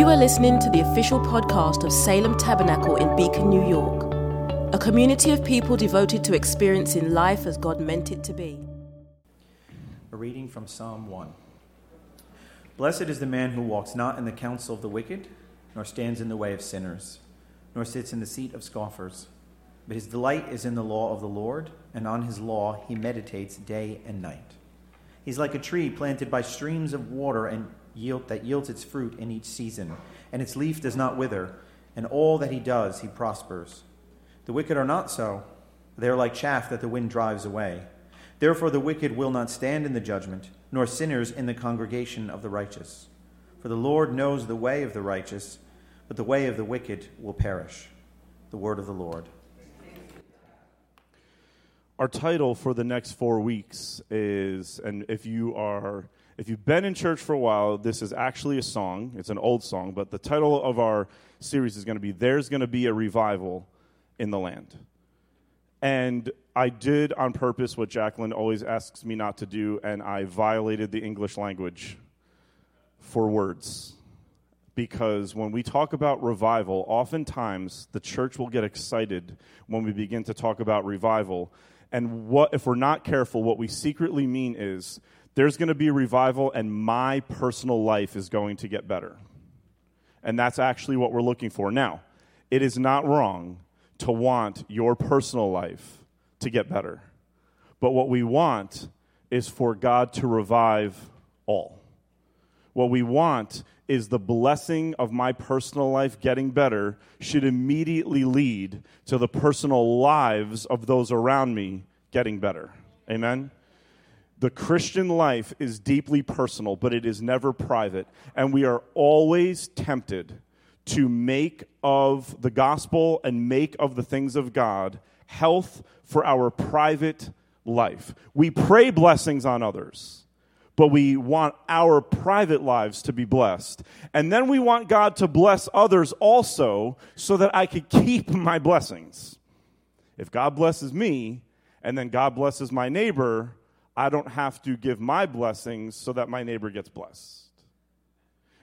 You are listening to the official podcast of Salem Tabernacle in Beacon, New York, a community of people devoted to experiencing life as God meant it to be. A reading from Psalm 1. Blessed is the man who walks not in the counsel of the wicked, nor stands in the way of sinners, nor sits in the seat of scoffers. But his delight is in the law of the Lord, and on his law he meditates day and night. He's like a tree planted by streams of water and yield, that yields its fruit in each season, and its leaf does not wither, and all that he does he prospers. The wicked are not so. They are like chaff that the wind drives away. Therefore the wicked will not stand in the judgment, nor sinners in the congregation of the righteous. For the Lord knows the way of the righteous, but the way of the wicked will perish. The word of the Lord. Our title for the next four weeks is, and if you are, if you've been in church for a while, this is actually a song. It's an old song, but the title of our series is going to be "There's Going to Be a Revival in the Land." And I did on purpose what Jacqueline always asks me not to do, and I violated the English language for words. Because when we talk about revival, oftentimes the church will get excited when we begin to talk about revival and what, if we're not careful, what we secretly mean is there's going to be a revival and my personal life is going to get better. And that's actually what we're looking for. Now, it is not wrong to want your personal life to get better. But what we want is for God to revive all. What we want is the blessing of my personal life getting better should immediately lead to the personal lives of those around me getting better. Amen? The Christian life is deeply personal, but it is never private. And we are always tempted to make of the gospel and make of the things of God health for our private life. We pray blessings on others but we want our private lives to be blessed. And then we want God to bless others also so that I could keep my blessings. If God blesses me and then God blesses my neighbor, I don't have to give my blessings so that my neighbor gets blessed.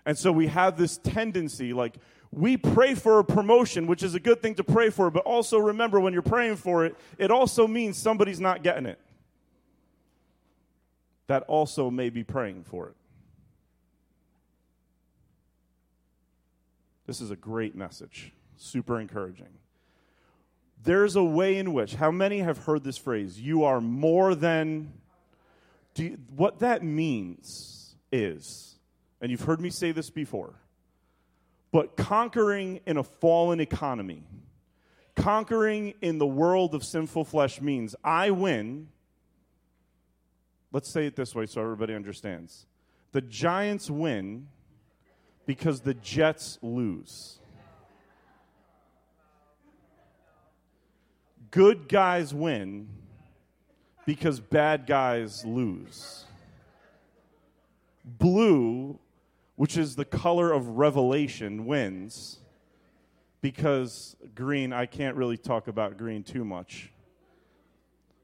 And so we have this tendency like, we pray for a promotion, which is a good thing to pray for, but also remember when you're praying for it, it also means somebody's not getting it that also may be praying for it. This is a great message, super encouraging. There's a way in which, how many have heard this phrase, you are more than. You, what that means is, and you've heard me say this before, but conquering in a fallen economy, conquering in the world of sinful flesh means I win Let's say it this way so everybody understands. The Giants win because the Jets lose. Good guys win because bad guys lose. Blue, which is the color of revelation, wins because green, I can't really talk about green too much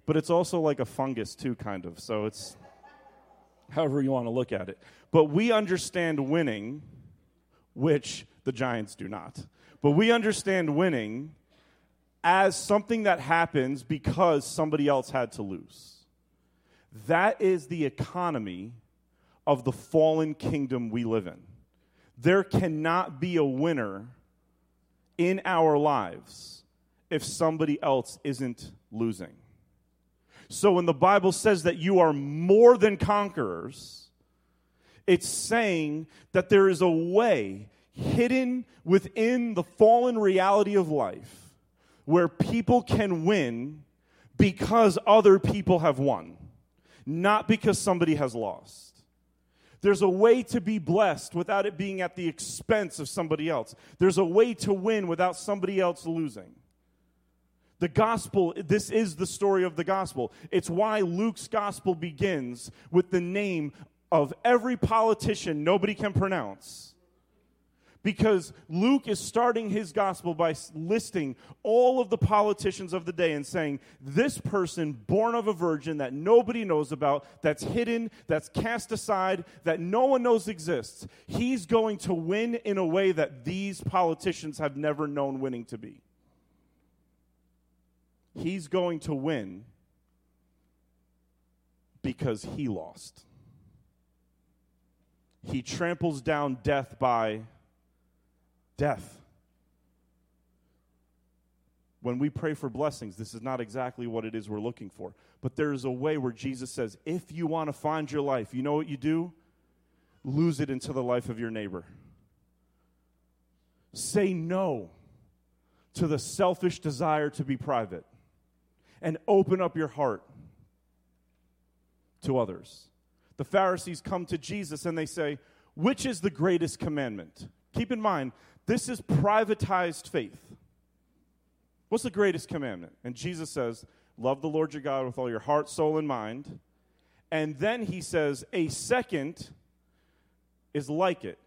but it's also like a fungus too, kind of. So it's however you want to look at it. But we understand winning, which the Giants do not. But we understand winning as something that happens because somebody else had to lose. That is the economy of the fallen kingdom we live in. There cannot be a winner in our lives if somebody else isn't losing. So when the Bible says that you are more than conquerors, it's saying that there is a way hidden within the fallen reality of life where people can win because other people have won, not because somebody has lost. There's a way to be blessed without it being at the expense of somebody else. There's a way to win without somebody else losing. The gospel, this is the story of the gospel. It's why Luke's gospel begins with the name of every politician nobody can pronounce. Because Luke is starting his gospel by listing all of the politicians of the day and saying, This person, born of a virgin that nobody knows about, that's hidden, that's cast aside, that no one knows exists, he's going to win in a way that these politicians have never known winning to be. He's going to win because he lost. He tramples down death by death. When we pray for blessings, this is not exactly what it is we're looking for. But there is a way where Jesus says, if you want to find your life, you know what you do? Lose it into the life of your neighbor. Say no to the selfish desire to be private and open up your heart to others. The Pharisees come to Jesus and they say, Which is the greatest commandment? Keep in mind, this is privatized faith. What's the greatest commandment? And Jesus says, Love the Lord your God with all your heart, soul, and mind. And then he says, A second is like it.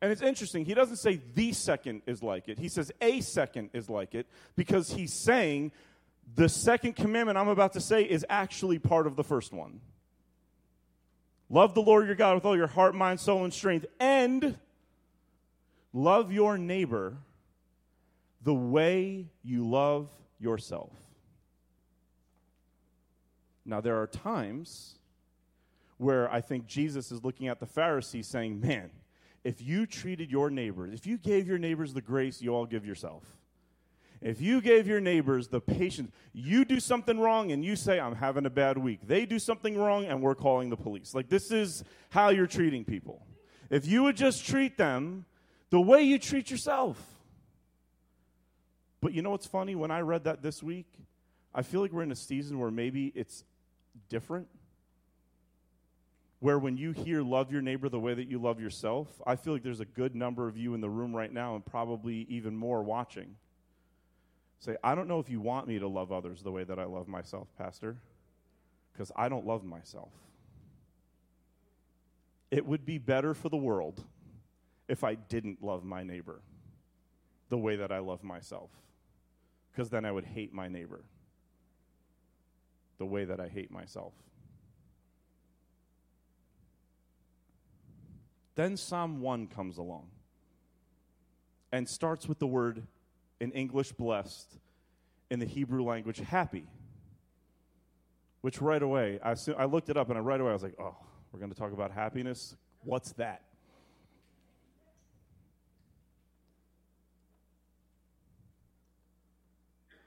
And it's interesting, he doesn't say the second is like it. He says a second is like it because he's saying the second commandment I'm about to say is actually part of the first one. Love the Lord your God with all your heart, mind, soul, and strength, and Love your neighbor the way you love yourself. Now, there are times where I think Jesus is looking at the Pharisees saying, Man, if you treated your neighbors, if you gave your neighbors the grace you all give yourself, if you gave your neighbors the patience, you do something wrong and you say, I'm having a bad week. They do something wrong and we're calling the police. Like, this is how you're treating people. If you would just treat them the way you treat yourself. But you know what's funny? When I read that this week, I feel like we're in a season where maybe it's different. Where when you hear love your neighbor the way that you love yourself, I feel like there's a good number of you in the room right now and probably even more watching. Say, I don't know if you want me to love others the way that I love myself, Pastor, because I don't love myself. It would be better for the world if I didn't love my neighbor the way that I love myself. Because then I would hate my neighbor the way that I hate myself. Then Psalm 1 comes along and starts with the word in English blessed, in the Hebrew language happy. Which right away, I, I looked it up and right away I was like, oh, we're going to talk about happiness? What's that?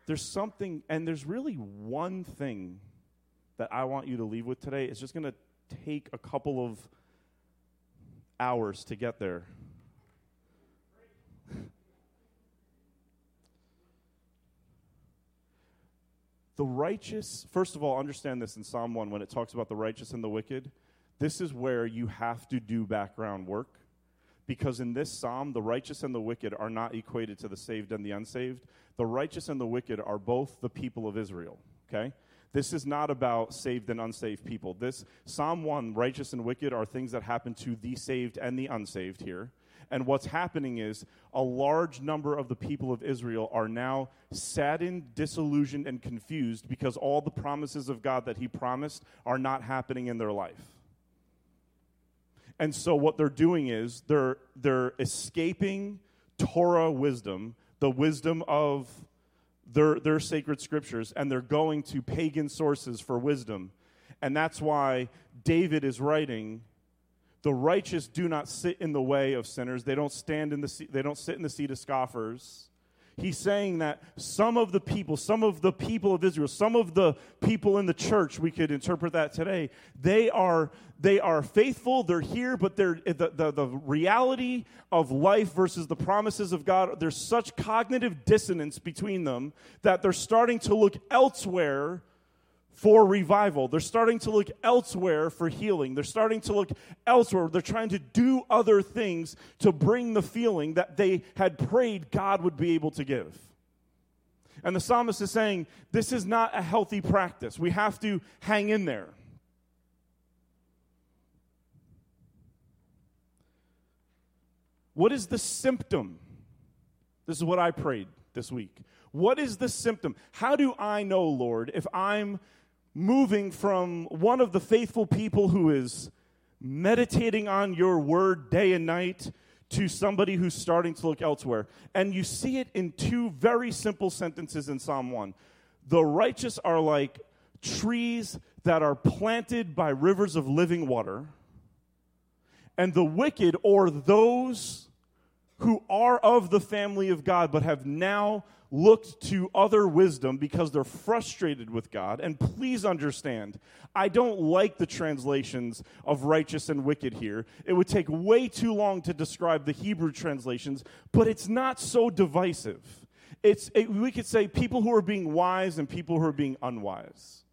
There's something, and there's really one thing that I want you to leave with today. It's just going to take a couple of hours to get there. the righteous, first of all, understand this in Psalm 1 when it talks about the righteous and the wicked. This is where you have to do background work because in this psalm, the righteous and the wicked are not equated to the saved and the unsaved. The righteous and the wicked are both the people of Israel, okay? This is not about saved and unsaved people. This Psalm 1, righteous and wicked, are things that happen to the saved and the unsaved here. And what's happening is a large number of the people of Israel are now saddened, disillusioned, and confused because all the promises of God that He promised are not happening in their life. And so what they're doing is they're they're escaping Torah wisdom, the wisdom of their their sacred scriptures, and they're going to pagan sources for wisdom. And that's why David is writing the righteous do not sit in the way of sinners. They don't stand in the seat, they don't sit in the seat of scoffers he's saying that some of the people, some of the people of Israel, some of the people in the church, we could interpret that today, they are, they are faithful, they're here, but they're, eh, the, the, the reality of life versus the promises of God, there's such cognitive dissonance between them that they're starting to look elsewhere for revival. They're starting to look elsewhere for healing. They're starting to look elsewhere. They're trying to do other things to bring the feeling that they had prayed God would be able to give. And the psalmist is saying, This is not a healthy practice. We have to hang in there. What is the symptom? This is what I prayed this week. What is the symptom? How do I know, Lord, if I'm moving from one of the faithful people who is meditating on your word day and night to somebody who's starting to look elsewhere? And you see it in two very simple sentences in Psalm 1. The righteous are like trees that are planted by rivers of living water, and the wicked, or those who are of the family of God but have now looked to other wisdom because they're frustrated with God. And please understand, I don't like the translations of righteous and wicked here. It would take way too long to describe the Hebrew translations, but it's not so divisive. It's, it, we could say people who are being wise and people who are being unwise.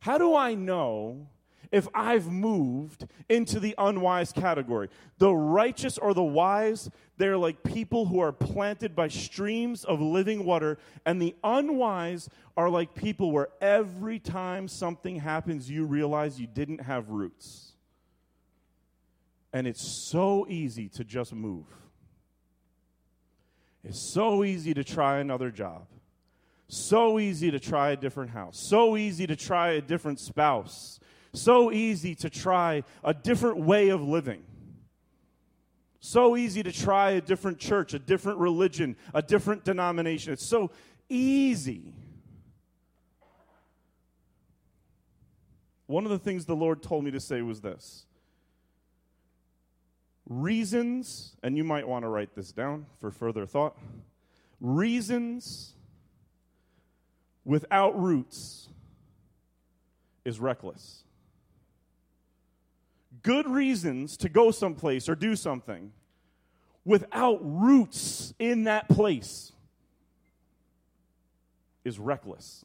How do I know if I've moved into the unwise category. The righteous or the wise, they're like people who are planted by streams of living water, and the unwise are like people where every time something happens, you realize you didn't have roots. And it's so easy to just move. It's so easy to try another job. So easy to try a different house. So easy to try a different spouse so easy to try a different way of living. So easy to try a different church, a different religion, a different denomination. It's so easy. One of the things the Lord told me to say was this reasons, and you might want to write this down for further thought reasons without roots is reckless good reasons to go someplace or do something without roots in that place is reckless.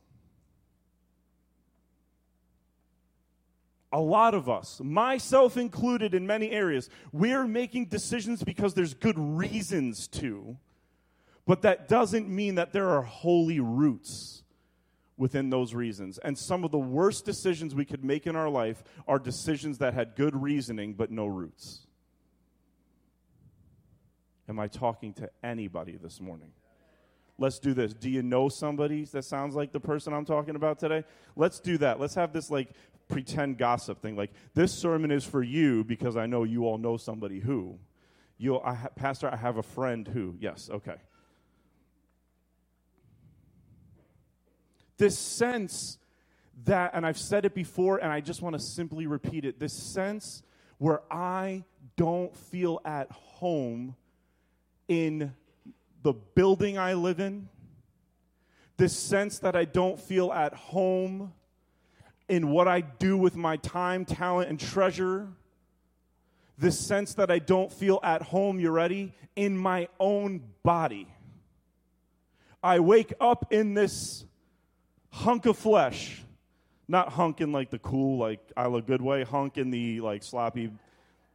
A lot of us, myself included in many areas, we're making decisions because there's good reasons to, but that doesn't mean that there are holy roots within those reasons. And some of the worst decisions we could make in our life are decisions that had good reasoning but no roots. Am I talking to anybody this morning? Let's do this. Do you know somebody that sounds like the person I'm talking about today? Let's do that. Let's have this like pretend gossip thing. Like this sermon is for you because I know you all know somebody who. You, Pastor, I have a friend who. Yes, okay. This sense that, and I've said it before, and I just want to simply repeat it this sense where I don't feel at home in the building I live in, this sense that I don't feel at home in what I do with my time, talent, and treasure, this sense that I don't feel at home, you ready, in my own body. I wake up in this hunk of flesh. Not hunk in like the cool, like I look good way, hunk in the like sloppy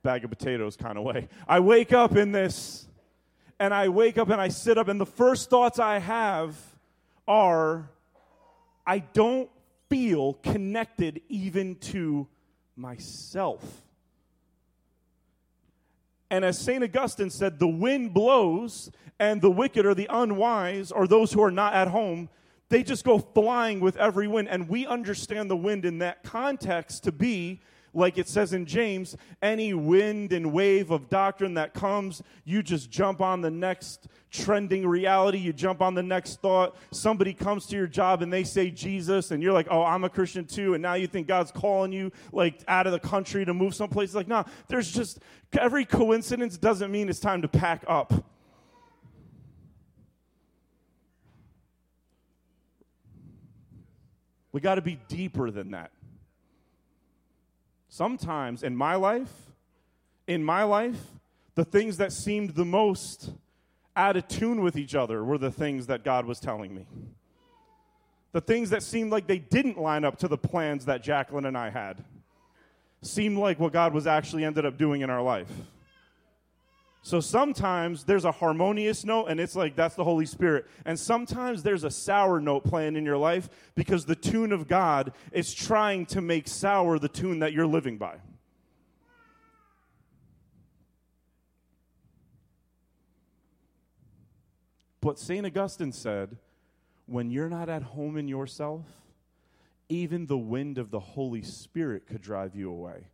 bag of potatoes kind of way. I wake up in this, and I wake up and I sit up, and the first thoughts I have are I don't feel connected even to myself. And as St. Augustine said, the wind blows, and the wicked or the unwise or those who are not at home they just go flying with every wind. And we understand the wind in that context to be, like it says in James, any wind and wave of doctrine that comes, you just jump on the next trending reality, you jump on the next thought. Somebody comes to your job and they say Jesus, and you're like, oh, I'm a Christian too. And now you think God's calling you like out of the country to move someplace. Like, no, nah, there's just every coincidence doesn't mean it's time to pack up. We got to be deeper than that. Sometimes in my life, in my life, the things that seemed the most out of tune with each other were the things that God was telling me. The things that seemed like they didn't line up to the plans that Jacqueline and I had seemed like what God was actually ended up doing in our life. So sometimes there's a harmonious note and it's like that's the Holy Spirit. And sometimes there's a sour note playing in your life because the tune of God is trying to make sour the tune that you're living by. But St. Augustine said, when you're not at home in yourself, even the wind of the Holy Spirit could drive you away.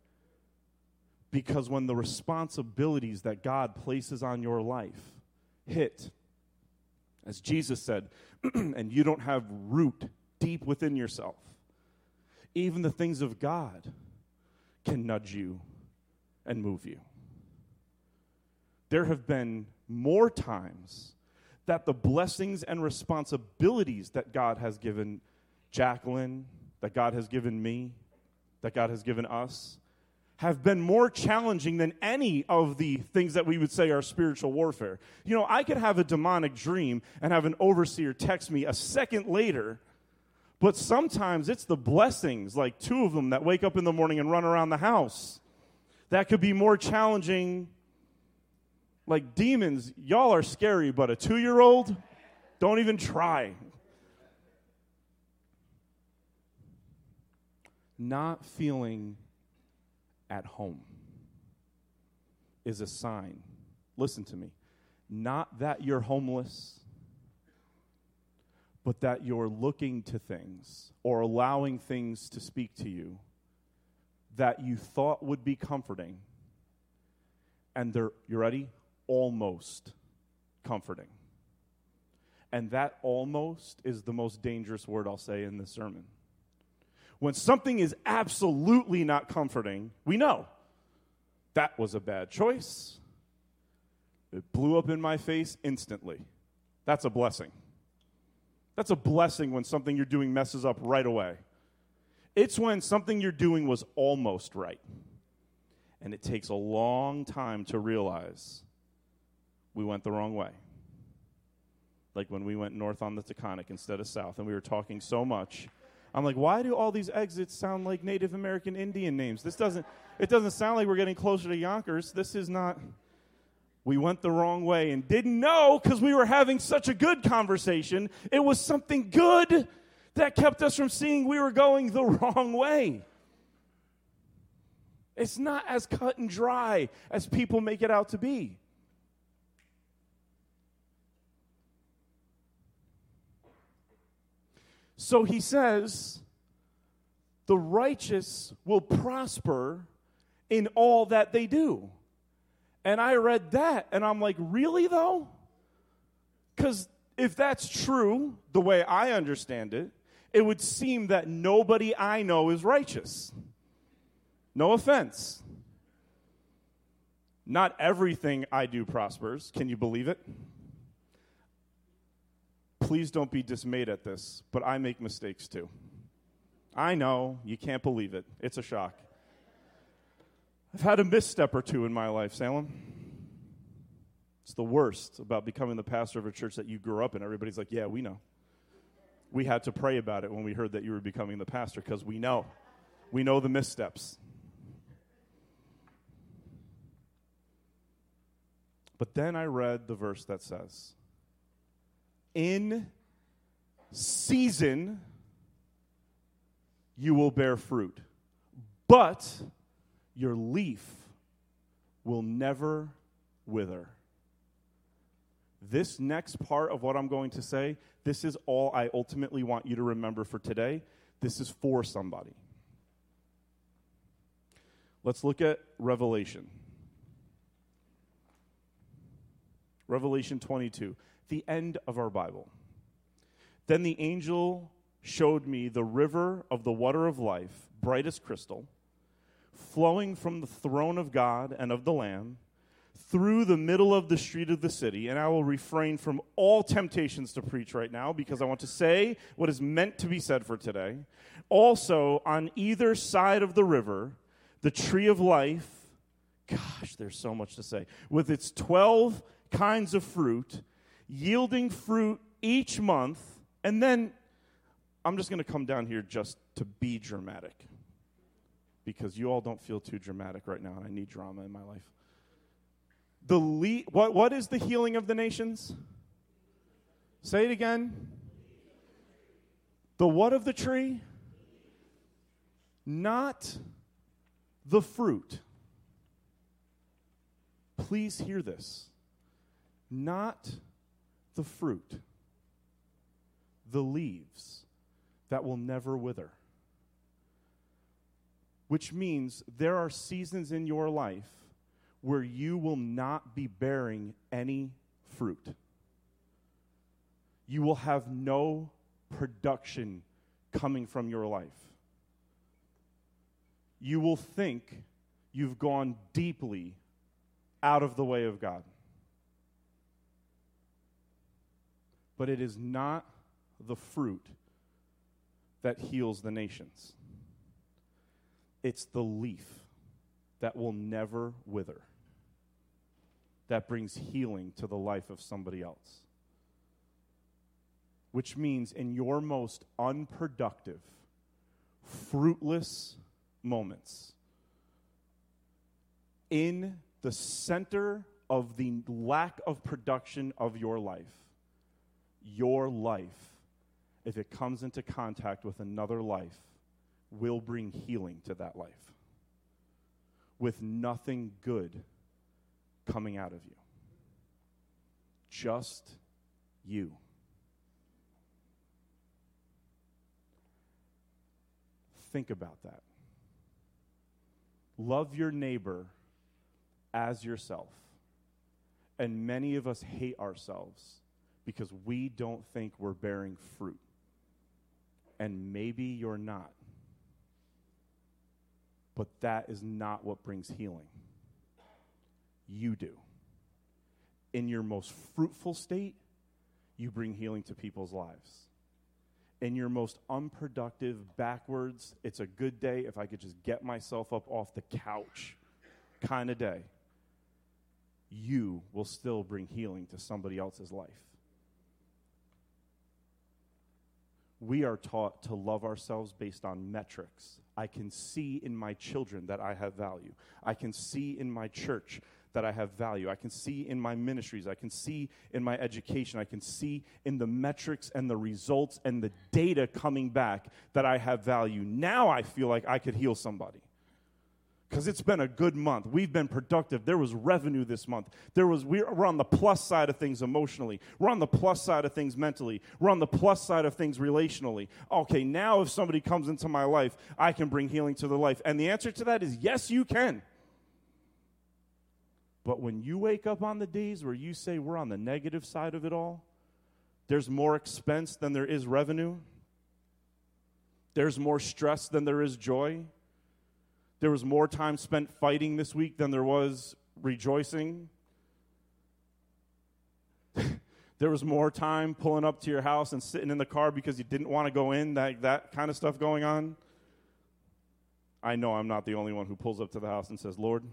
Because when the responsibilities that God places on your life hit, as Jesus said, and you don't have root deep within yourself, even the things of God can nudge you and move you. There have been more times that the blessings and responsibilities that God has given Jacqueline, that God has given me, that God has given us, have been more challenging than any of the things that we would say are spiritual warfare. You know, I could have a demonic dream and have an overseer text me a second later, but sometimes it's the blessings, like two of them that wake up in the morning and run around the house, that could be more challenging. Like demons, y'all are scary, but a two year old, don't even try. Not feeling at home is a sign. Listen to me. Not that you're homeless, but that you're looking to things or allowing things to speak to you that you thought would be comforting. And they're, you ready? Almost comforting. And that almost is the most dangerous word I'll say in this sermon. When something is absolutely not comforting, we know that was a bad choice. It blew up in my face instantly. That's a blessing. That's a blessing when something you're doing messes up right away. It's when something you're doing was almost right. And it takes a long time to realize we went the wrong way. Like when we went north on the Taconic instead of south, and we were talking so much I'm like, why do all these exits sound like Native American Indian names? This doesn't, it doesn't sound like we're getting closer to Yonkers. This is not, we went the wrong way and didn't know because we were having such a good conversation. It was something good that kept us from seeing we were going the wrong way. It's not as cut and dry as people make it out to be. So he says, the righteous will prosper in all that they do. And I read that and I'm like, really though? Because if that's true, the way I understand it, it would seem that nobody I know is righteous. No offense. Not everything I do prospers. Can you believe it? Please don't be dismayed at this, but I make mistakes too. I know, you can't believe it. It's a shock. I've had a misstep or two in my life, Salem. It's the worst about becoming the pastor of a church that you grew up in. Everybody's like, yeah, we know. We had to pray about it when we heard that you were becoming the pastor because we know. We know the missteps. But then I read the verse that says, in season you will bear fruit, but your leaf will never wither. This next part of what I'm going to say, this is all I ultimately want you to remember for today. This is for somebody. Let's look at Revelation. Revelation 22 the end of our Bible. Then the angel showed me the river of the water of life, bright as crystal, flowing from the throne of God and of the Lamb through the middle of the street of the city. And I will refrain from all temptations to preach right now because I want to say what is meant to be said for today. Also, on either side of the river, the tree of life, gosh, there's so much to say, with its 12 kinds of fruit yielding fruit each month. And then I'm just going to come down here just to be dramatic because you all don't feel too dramatic right now, and I need drama in my life. The le- what, what is the healing of the nations? Say it again. The what of the tree? Not the fruit. Please hear this. Not the fruit, the leaves that will never wither. Which means there are seasons in your life where you will not be bearing any fruit. You will have no production coming from your life. You will think you've gone deeply out of the way of God. But it is not the fruit that heals the nations, it's the leaf that will never wither, that brings healing to the life of somebody else. Which means in your most unproductive, fruitless moments, in the center of the lack of production of your life, your life, if it comes into contact with another life, will bring healing to that life with nothing good coming out of you. Just you. Think about that. Love your neighbor as yourself. And many of us hate ourselves because we don't think we're bearing fruit. And maybe you're not. But that is not what brings healing. You do. In your most fruitful state, you bring healing to people's lives. In your most unproductive, backwards, it's a good day if I could just get myself up off the couch kind of day, you will still bring healing to somebody else's life. We are taught to love ourselves based on metrics. I can see in my children that I have value. I can see in my church that I have value. I can see in my ministries. I can see in my education. I can see in the metrics and the results and the data coming back that I have value. Now I feel like I could heal somebody because it's been a good month. We've been productive. There was revenue this month. There was we're, we're on the plus side of things emotionally. We're on the plus side of things mentally. We're on the plus side of things relationally. Okay, now if somebody comes into my life, I can bring healing to their life. And the answer to that is yes, you can. But when you wake up on the days where you say we're on the negative side of it all, there's more expense than there is revenue. There's more stress than there is joy there was more time spent fighting this week than there was rejoicing. there was more time pulling up to your house and sitting in the car because you didn't want to go in, that, that kind of stuff going on. I know I'm not the only one who pulls up to the house and says, Lord,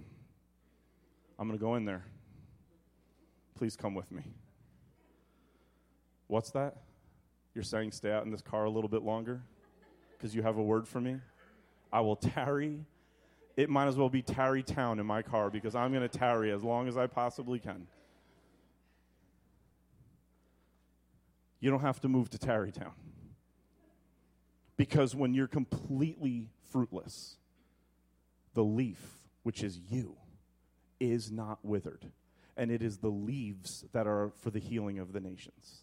I'm going to go in there. Please come with me. What's that? You're saying stay out in this car a little bit longer because you have a word for me? I will tarry it might as well be Tarrytown in my car because I'm going to tarry as long as I possibly can. You don't have to move to Tarrytown. Because when you're completely fruitless, the leaf, which is you, is not withered. And it is the leaves that are for the healing of the nations.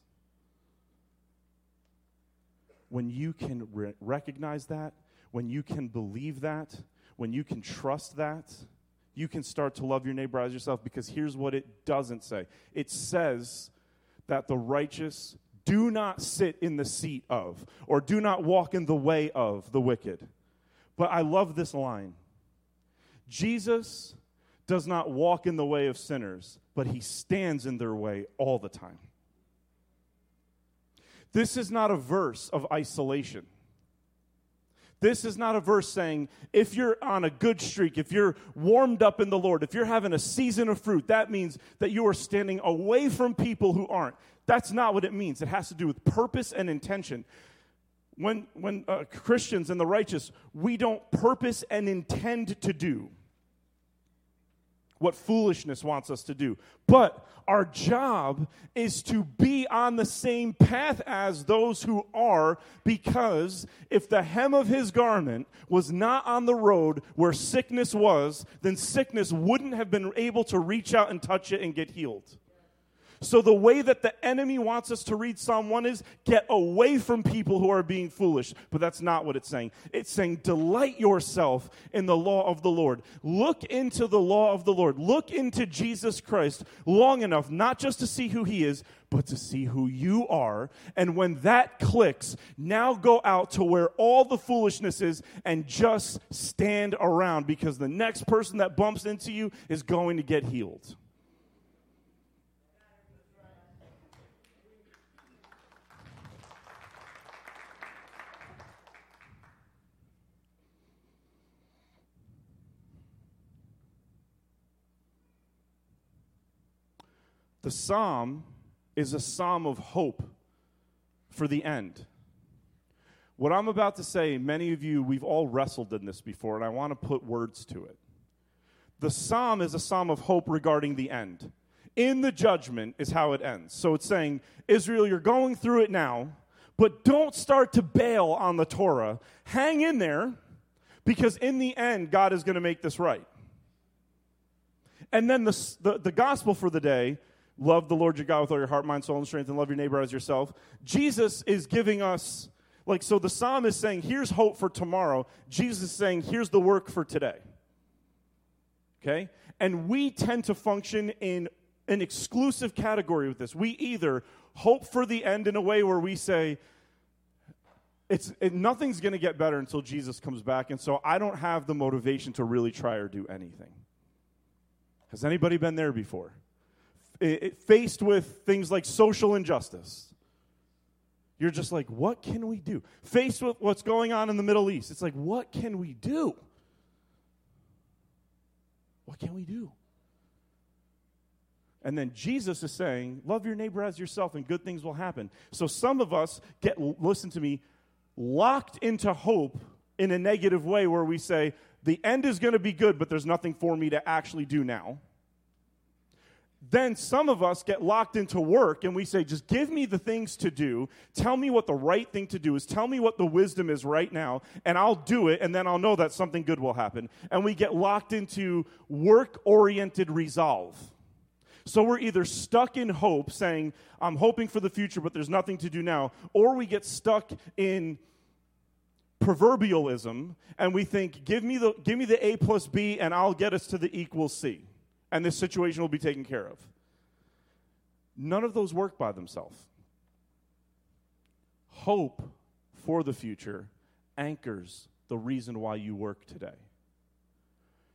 When you can re- recognize that, when you can believe that, when you can trust that, you can start to love your neighbor as yourself because here's what it doesn't say it says that the righteous do not sit in the seat of, or do not walk in the way of the wicked. But I love this line Jesus does not walk in the way of sinners, but he stands in their way all the time. This is not a verse of isolation. This is not a verse saying, if you're on a good streak, if you're warmed up in the Lord, if you're having a season of fruit, that means that you are standing away from people who aren't. That's not what it means. It has to do with purpose and intention. When, when uh, Christians and the righteous, we don't purpose and intend to do what foolishness wants us to do. But our job is to be on the same path as those who are, because if the hem of his garment was not on the road where sickness was, then sickness wouldn't have been able to reach out and touch it and get healed. So, the way that the enemy wants us to read Psalm 1 is get away from people who are being foolish. But that's not what it's saying. It's saying, delight yourself in the law of the Lord. Look into the law of the Lord. Look into Jesus Christ long enough, not just to see who he is, but to see who you are. And when that clicks, now go out to where all the foolishness is and just stand around because the next person that bumps into you is going to get healed. The psalm is a psalm of hope for the end. What I'm about to say, many of you, we've all wrestled in this before, and I want to put words to it. The psalm is a psalm of hope regarding the end. In the judgment is how it ends. So it's saying, Israel, you're going through it now, but don't start to bail on the Torah. Hang in there, because in the end, God is going to make this right. And then the, the, the gospel for the day love the Lord your God with all your heart, mind, soul, and strength, and love your neighbor as yourself. Jesus is giving us, like, so the psalm is saying, here's hope for tomorrow. Jesus is saying, here's the work for today. Okay? And we tend to function in an exclusive category with this. We either hope for the end in a way where we say, it's it, nothing's going to get better until Jesus comes back, and so I don't have the motivation to really try or do anything. Has anybody been there before? Faced with things like social injustice, you're just like, what can we do? Faced with what's going on in the Middle East, it's like, what can we do? What can we do? And then Jesus is saying, Love your neighbor as yourself, and good things will happen. So some of us get, listen to me, locked into hope in a negative way where we say, The end is going to be good, but there's nothing for me to actually do now. Then some of us get locked into work and we say, just give me the things to do. Tell me what the right thing to do is. Tell me what the wisdom is right now, and I'll do it, and then I'll know that something good will happen. And we get locked into work oriented resolve. So we're either stuck in hope, saying, I'm hoping for the future, but there's nothing to do now, or we get stuck in proverbialism and we think, give me the, give me the A plus B, and I'll get us to the equal C and this situation will be taken care of. None of those work by themselves. Hope for the future anchors the reason why you work today.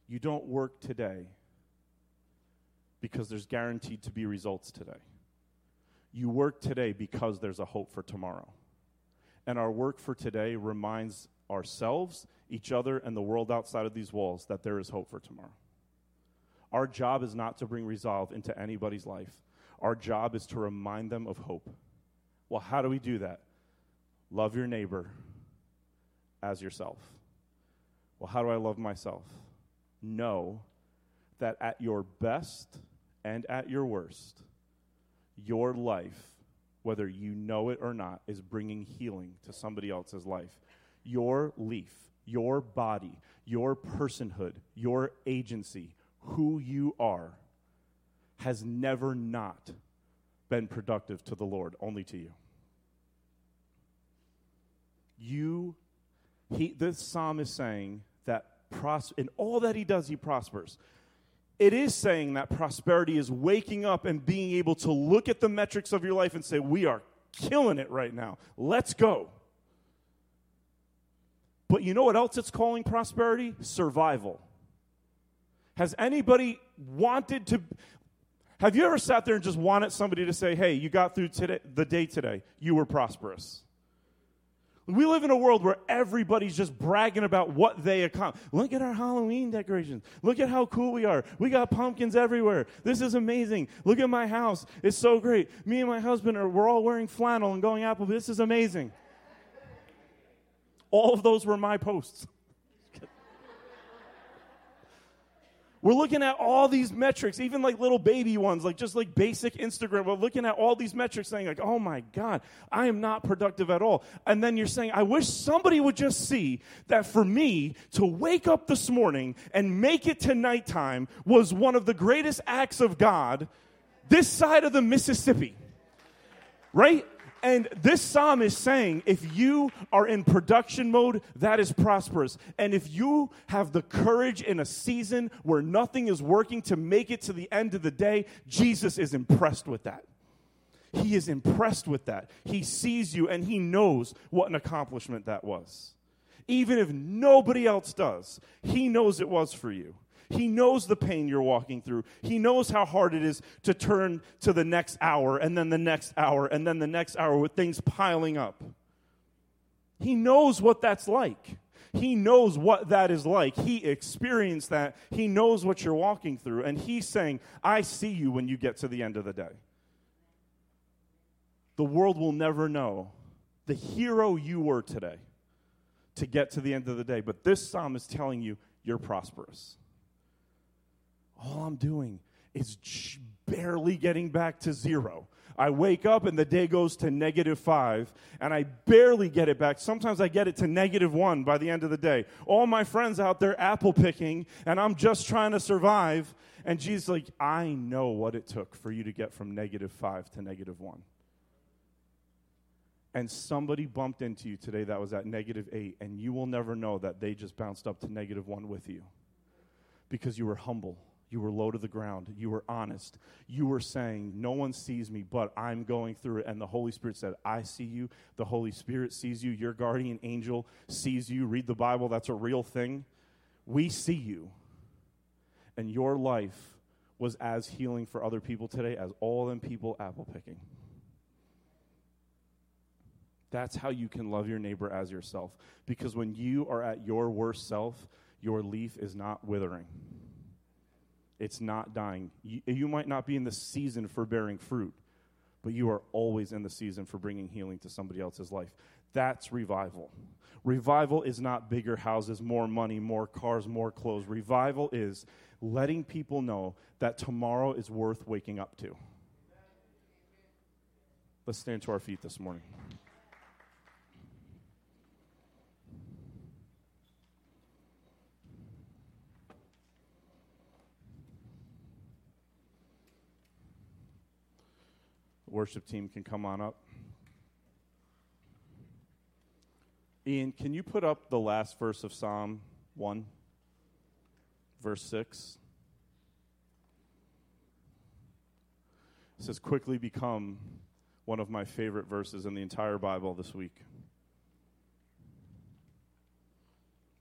You don't work today because there's guaranteed to be results today. You work today because there's a hope for tomorrow. And our work for today reminds ourselves, each other, and the world outside of these walls that there is hope for tomorrow. Our job is not to bring resolve into anybody's life. Our job is to remind them of hope. Well, how do we do that? Love your neighbor as yourself. Well, how do I love myself? Know that at your best and at your worst, your life, whether you know it or not, is bringing healing to somebody else's life. Your leaf, your body, your personhood, your agency, who you are has never not been productive to the Lord, only to you. You, he, this psalm is saying that pros- in all that he does, he prospers. It is saying that prosperity is waking up and being able to look at the metrics of your life and say, We are killing it right now. Let's go. But you know what else it's calling prosperity? Survival. Has anybody wanted to? Have you ever sat there and just wanted somebody to say, hey, you got through today, the day today, you were prosperous? We live in a world where everybody's just bragging about what they accomplished. Look at our Halloween decorations. Look at how cool we are. We got pumpkins everywhere. This is amazing. Look at my house. It's so great. Me and my husband are we're all wearing flannel and going apple. This is amazing. All of those were my posts. We're looking at all these metrics, even like little baby ones, like just like basic Instagram. We're looking at all these metrics saying, like, oh my God, I am not productive at all. And then you're saying, I wish somebody would just see that for me to wake up this morning and make it to nighttime was one of the greatest acts of God this side of the Mississippi, right? And this psalm is saying if you are in production mode, that is prosperous. And if you have the courage in a season where nothing is working to make it to the end of the day, Jesus is impressed with that. He is impressed with that. He sees you and he knows what an accomplishment that was. Even if nobody else does, he knows it was for you. He knows the pain you're walking through. He knows how hard it is to turn to the next hour and then the next hour and then the next hour with things piling up. He knows what that's like. He knows what that is like. He experienced that. He knows what you're walking through. And he's saying, I see you when you get to the end of the day. The world will never know the hero you were today to get to the end of the day. But this psalm is telling you you're prosperous. All I'm doing is barely getting back to zero. I wake up and the day goes to negative five, and I barely get it back. Sometimes I get it to negative one by the end of the day. All my friends out there apple picking, and I'm just trying to survive. And Jesus, like, I know what it took for you to get from negative five to negative one. And somebody bumped into you today that was at negative eight, and you will never know that they just bounced up to negative one with you because you were humble you were low to the ground. You were honest. You were saying, No one sees me, but I'm going through it. And the Holy Spirit said, I see you. The Holy Spirit sees you. Your guardian angel sees you. Read the Bible, that's a real thing. We see you. And your life was as healing for other people today as all them people apple picking. That's how you can love your neighbor as yourself. Because when you are at your worst self, your leaf is not withering it's not dying. You, you might not be in the season for bearing fruit, but you are always in the season for bringing healing to somebody else's life. That's revival. Revival is not bigger houses, more money, more cars, more clothes. Revival is letting people know that tomorrow is worth waking up to. Let's stand to our feet this morning. Worship team can come on up. Ian, can you put up the last verse of Psalm 1, verse 6? It says, quickly become one of my favorite verses in the entire Bible this week.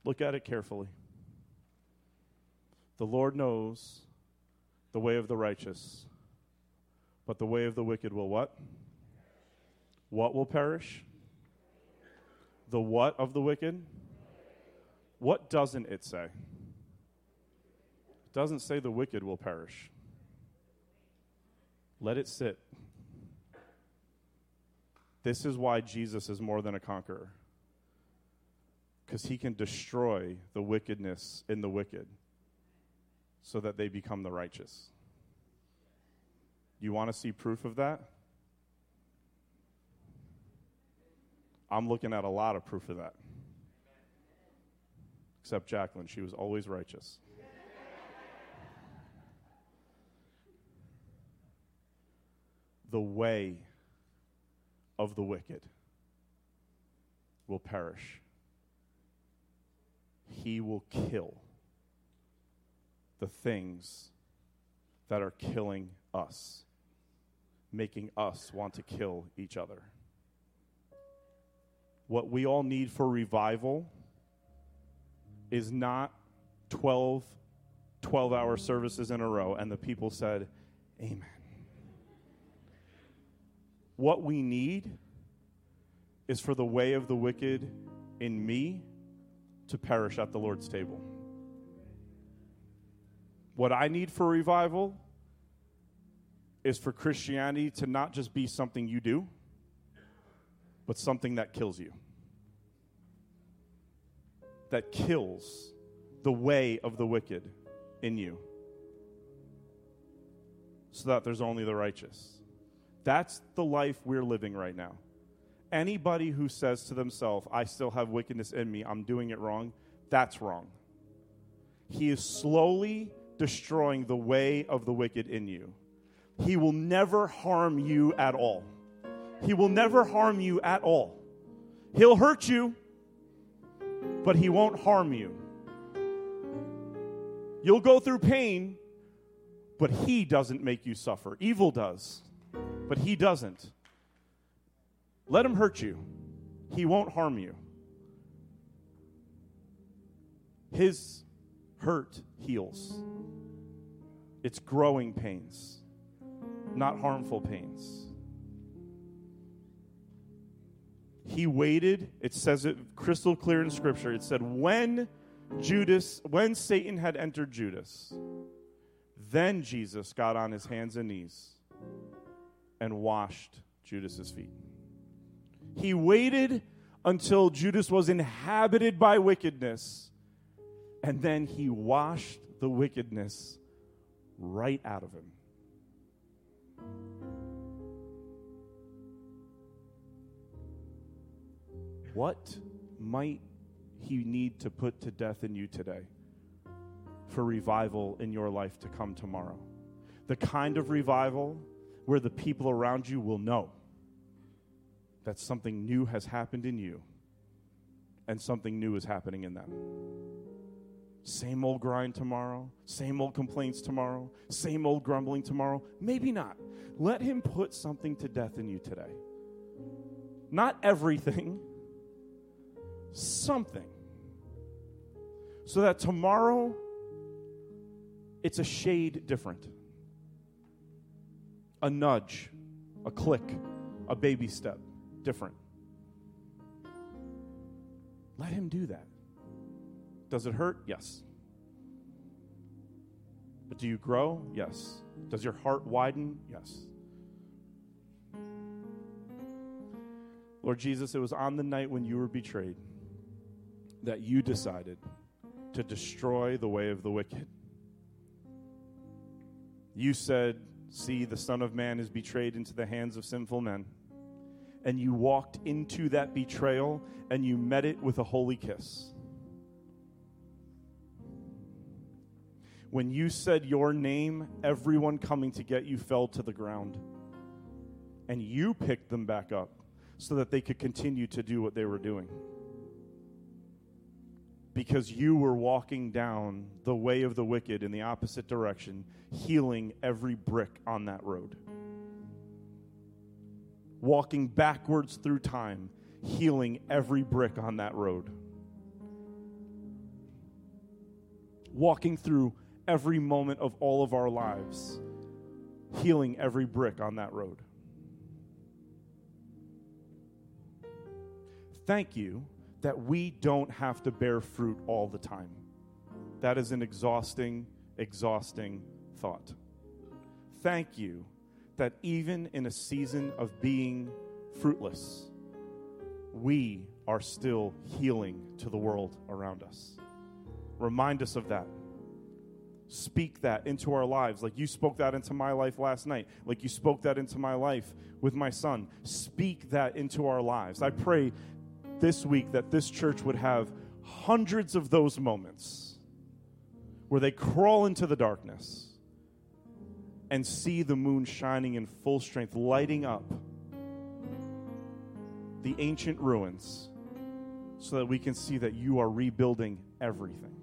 Look at it carefully. The Lord knows the way of the righteous but the way of the wicked will what? What will perish? The what of the wicked? What doesn't it say? It doesn't say the wicked will perish. Let it sit. This is why Jesus is more than a conqueror. Because he can destroy the wickedness in the wicked so that they become the righteous. You want to see proof of that? I'm looking at a lot of proof of that. Except Jacqueline, she was always righteous. the way of the wicked will perish. He will kill the things that are killing us making us want to kill each other. What we all need for revival is not 12 12 hour services in a row. And the people said, Amen. What we need is for the way of the wicked in me to perish at the Lord's table. What I need for revival is for Christianity to not just be something you do, but something that kills you. That kills the way of the wicked in you. So that there's only the righteous. That's the life we're living right now. Anybody who says to themselves, I still have wickedness in me, I'm doing it wrong, that's wrong. He is slowly destroying the way of the wicked in you He will never harm you at all. He will never harm you at all. He'll hurt you, but He won't harm you. You'll go through pain, but He doesn't make you suffer. Evil does, but He doesn't. Let Him hurt you, He won't harm you. His hurt heals. It's growing pains, not harmful pains. He waited, it says it crystal clear in Scripture. It said, when Judas, when Satan had entered Judas, then Jesus got on his hands and knees and washed Judas's feet. He waited until Judas was inhabited by wickedness, and then he washed the wickedness right out of him. What might he need to put to death in you today for revival in your life to come tomorrow? The kind of revival where the people around you will know that something new has happened in you and something new is happening in them. Same old grind tomorrow, same old complaints tomorrow, same old grumbling tomorrow. Maybe not. Let him put something to death in you today. Not everything, something. So that tomorrow it's a shade different. A nudge, a click, a baby step different. Let him do that. Does it hurt? Yes. But do you grow? Yes. Does your heart widen? Yes. Lord Jesus, it was on the night when you were betrayed that you decided to destroy the way of the wicked. You said, See, the Son of Man is betrayed into the hands of sinful men. And you walked into that betrayal and you met it with a holy kiss. When you said your name, everyone coming to get you fell to the ground. And you picked them back up so that they could continue to do what they were doing. Because you were walking down the way of the wicked in the opposite direction, healing every brick on that road. Walking backwards through time, healing every brick on that road. Walking through every moment of all of our lives, healing every brick on that road. Thank you that we don't have to bear fruit all the time. That is an exhausting, exhausting thought. Thank you that even in a season of being fruitless, we are still healing to the world around us. Remind us of that speak that into our lives, like you spoke that into my life last night, like you spoke that into my life with my son. Speak that into our lives. I pray this week that this church would have hundreds of those moments where they crawl into the darkness and see the moon shining in full strength, lighting up the ancient ruins so that we can see that you are rebuilding everything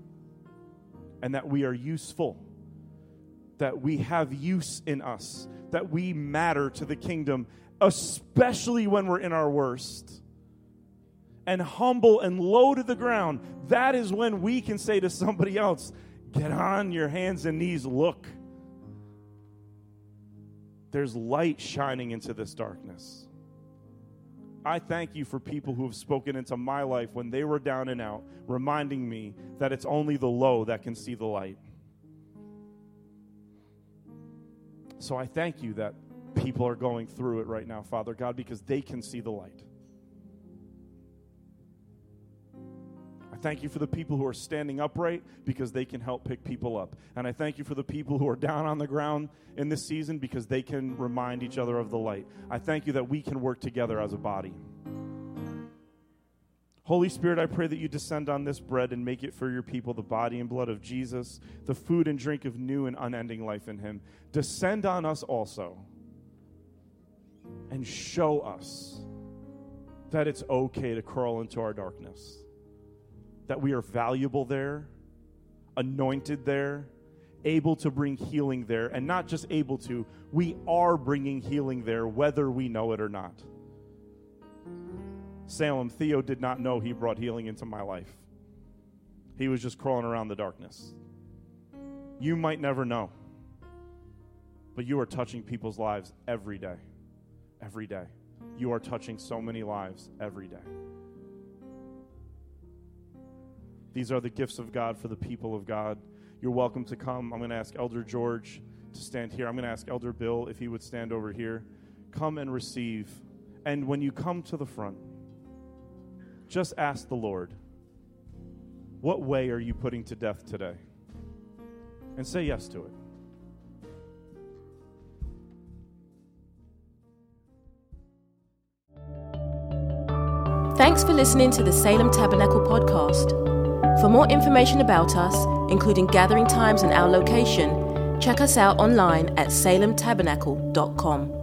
and that we are useful, that we have use in us, that we matter to the kingdom, especially when we're in our worst. And humble and low to the ground, that is when we can say to somebody else, Get on your hands and knees, look. There's light shining into this darkness. I thank you for people who have spoken into my life when they were down and out, reminding me that it's only the low that can see the light. So I thank you that people are going through it right now, Father God, because they can see the light. Thank you for the people who are standing upright because they can help pick people up. And I thank you for the people who are down on the ground in this season because they can remind each other of the light. I thank you that we can work together as a body. Holy Spirit, I pray that you descend on this bread and make it for your people the body and blood of Jesus, the food and drink of new and unending life in him. Descend on us also and show us that it's okay to crawl into our darkness, that we are valuable there, anointed there, able to bring healing there, and not just able to, we are bringing healing there, whether we know it or not. Salem, Theo did not know he brought healing into my life. He was just crawling around the darkness. You might never know, but you are touching people's lives every day. Every day. You are touching so many lives every day. These are the gifts of God for the people of God. You're welcome to come. I'm going to ask Elder George to stand here. I'm going to ask Elder Bill if he would stand over here. Come and receive. And when you come to the front, just ask the Lord, what way are you putting to death today? And say yes to it. Thanks for listening to the Salem Tabernacle podcast. For more information about us, including gathering times and our location, check us out online at salemtabernacle.com.